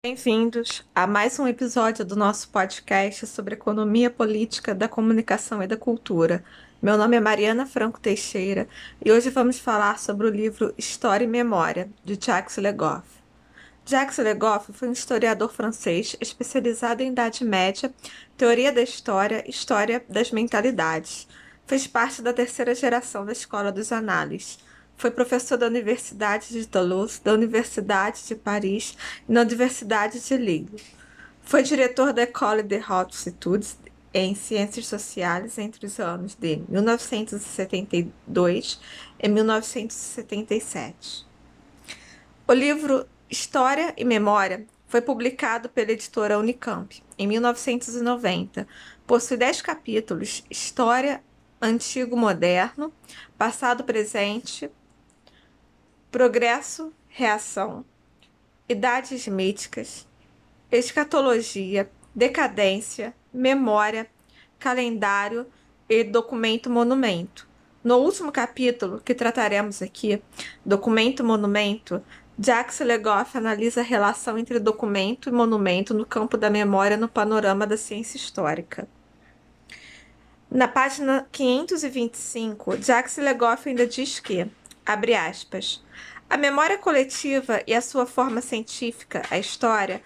Bem-vindos a mais um episódio do nosso podcast sobre economia política da comunicação e da cultura. Meu nome é Mariana Franco Teixeira e hoje vamos falar sobre o livro História e Memória, de Jacques Legoff. Jacques Legoff foi um historiador francês especializado em Idade Média, teoria da história história das mentalidades. Fez parte da terceira geração da Escola dos Análises foi professor da Universidade de Toulouse, da Universidade de Paris e na Universidade de Lille. Foi diretor da École des Hautes Études em Ciências Sociais entre os anos de 1972 e 1977. O livro História e Memória foi publicado pela editora Unicamp em 1990. Possui dez capítulos: História, Antigo Moderno, Passado Presente, progresso, reação, idades míticas, escatologia, decadência, memória, calendário e documento monumento. No último capítulo que trataremos aqui, documento monumento, Jacques Legoff analisa a relação entre documento e monumento no campo da memória no panorama da ciência histórica. Na página 525, Jacques Legoff ainda diz que, abre aspas, a memória coletiva e a sua forma científica, a história,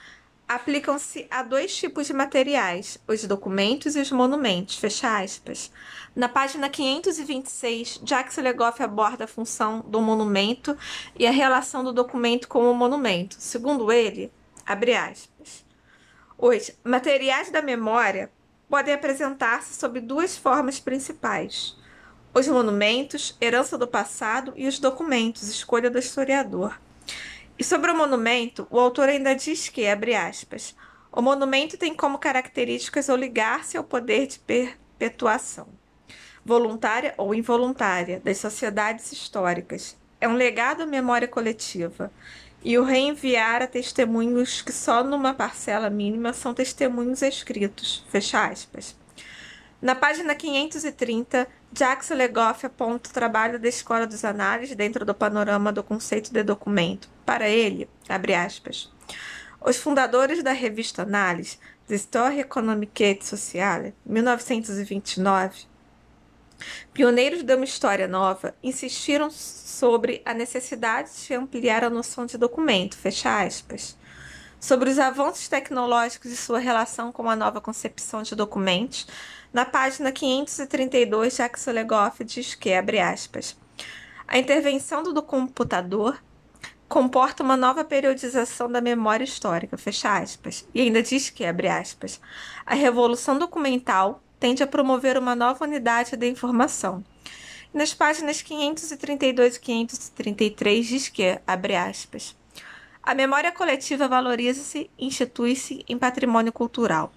aplicam-se a dois tipos de materiais, os documentos e os monumentos, fecha aspas. Na página 526, Jacques Legoff aborda a função do monumento e a relação do documento com o monumento. Segundo ele, abre aspas, os materiais da memória podem apresentar-se sob duas formas principais os monumentos, herança do passado e os documentos, escolha do historiador. E sobre o monumento, o autor ainda diz que, abre aspas, o monumento tem como características o ligar-se ao poder de perpetuação, voluntária ou involuntária, das sociedades históricas. É um legado à memória coletiva e o reenviar a testemunhos que só numa parcela mínima são testemunhos escritos. Fecha aspas. Na página 530, Jacques Legoff aponta o trabalho da Escola dos Análises dentro do panorama do conceito de documento. Para ele, abre aspas, os fundadores da revista Análise, Histoire économique et sociale, 1929, pioneiros de uma história nova, insistiram sobre a necessidade de ampliar a noção de documento, fecha aspas sobre os avanços tecnológicos e sua relação com a nova concepção de documentos, na página 532, Jacques Legoff diz que, abre aspas, a intervenção do computador comporta uma nova periodização da memória histórica, fecha aspas, e ainda diz que, abre aspas, a revolução documental tende a promover uma nova unidade da informação. nas páginas 532 e 533 diz que, abre aspas, a memória coletiva valoriza-se e institui-se em patrimônio cultural.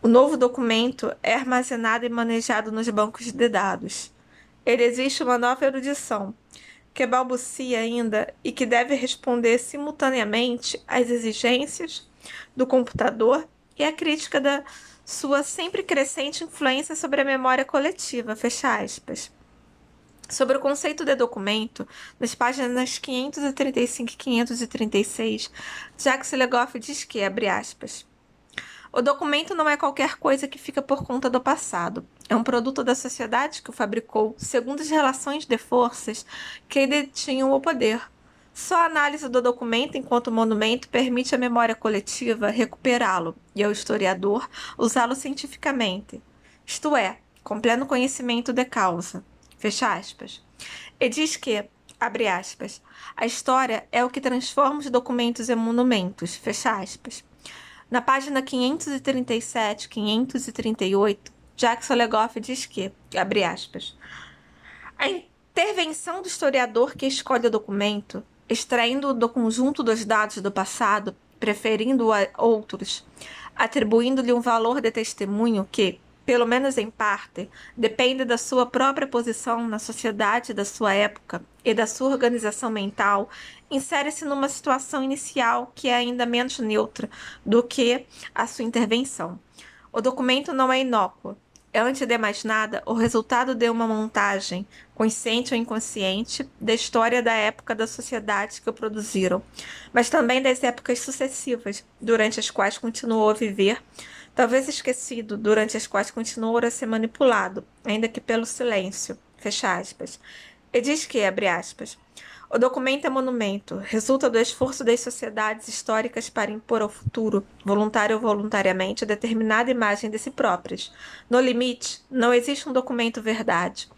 O novo documento é armazenado e manejado nos bancos de dados. Ele existe uma nova erudição, que balbucia ainda e que deve responder simultaneamente às exigências do computador e à crítica da sua sempre crescente influência sobre a memória coletiva. Fecha aspas. Sobre o conceito de documento, nas páginas 535 e 536, Jacques Legoff diz que, abre aspas, o documento não é qualquer coisa que fica por conta do passado. É um produto da sociedade que o fabricou segundo as relações de forças que detinham o poder. Só a análise do documento enquanto monumento permite à memória coletiva recuperá-lo e ao historiador usá-lo cientificamente, isto é, com pleno conhecimento de causa. Fecha aspas. E diz que, abre aspas, a história é o que transforma os documentos em monumentos. Fecha aspas. Na página 537, 538, Jacques Legoff diz que, abre aspas, a intervenção do historiador que escolhe o documento, extraindo do conjunto dos dados do passado, preferindo a outros, atribuindo-lhe um valor de testemunho que, pelo menos em parte, depende da sua própria posição na sociedade da sua época e da sua organização mental, insere-se numa situação inicial que é ainda menos neutra do que a sua intervenção. O documento não é inócuo, antes de mais nada, o resultado de uma montagem, consciente ou inconsciente, da história da época da sociedade que o produziram, mas também das épocas sucessivas, durante as quais continuou a viver, talvez esquecido, durante as quais continuou a ser manipulado, ainda que pelo silêncio. Fecha aspas. E diz que, abre aspas, o documento é monumento, resulta do esforço das sociedades históricas para impor ao futuro, voluntário ou voluntariamente, determinada imagem de si próprias. No limite, não existe um documento verdade.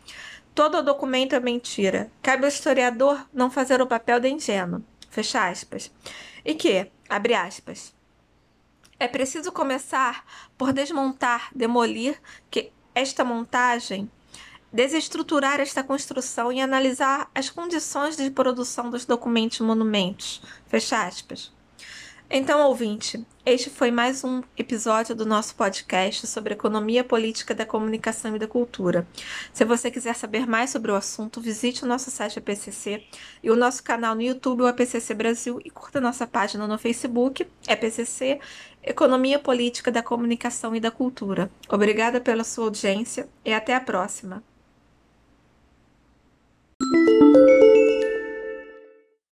Todo documento é mentira. Cabe ao historiador não fazer o papel de ingênuo. Fecha aspas. E que, abre aspas, é preciso começar por desmontar, demolir que esta montagem desestruturar esta construção e analisar as condições de produção dos documentos monumentos. Fecha aspas. Então, ouvinte, este foi mais um episódio do nosso podcast sobre economia política da comunicação e da cultura. Se você quiser saber mais sobre o assunto, visite o nosso site APCC e o nosso canal no YouTube, o APCC Brasil, e curta nossa página no Facebook, APCC Economia Política da Comunicação e da Cultura. Obrigada pela sua audiência e até a próxima.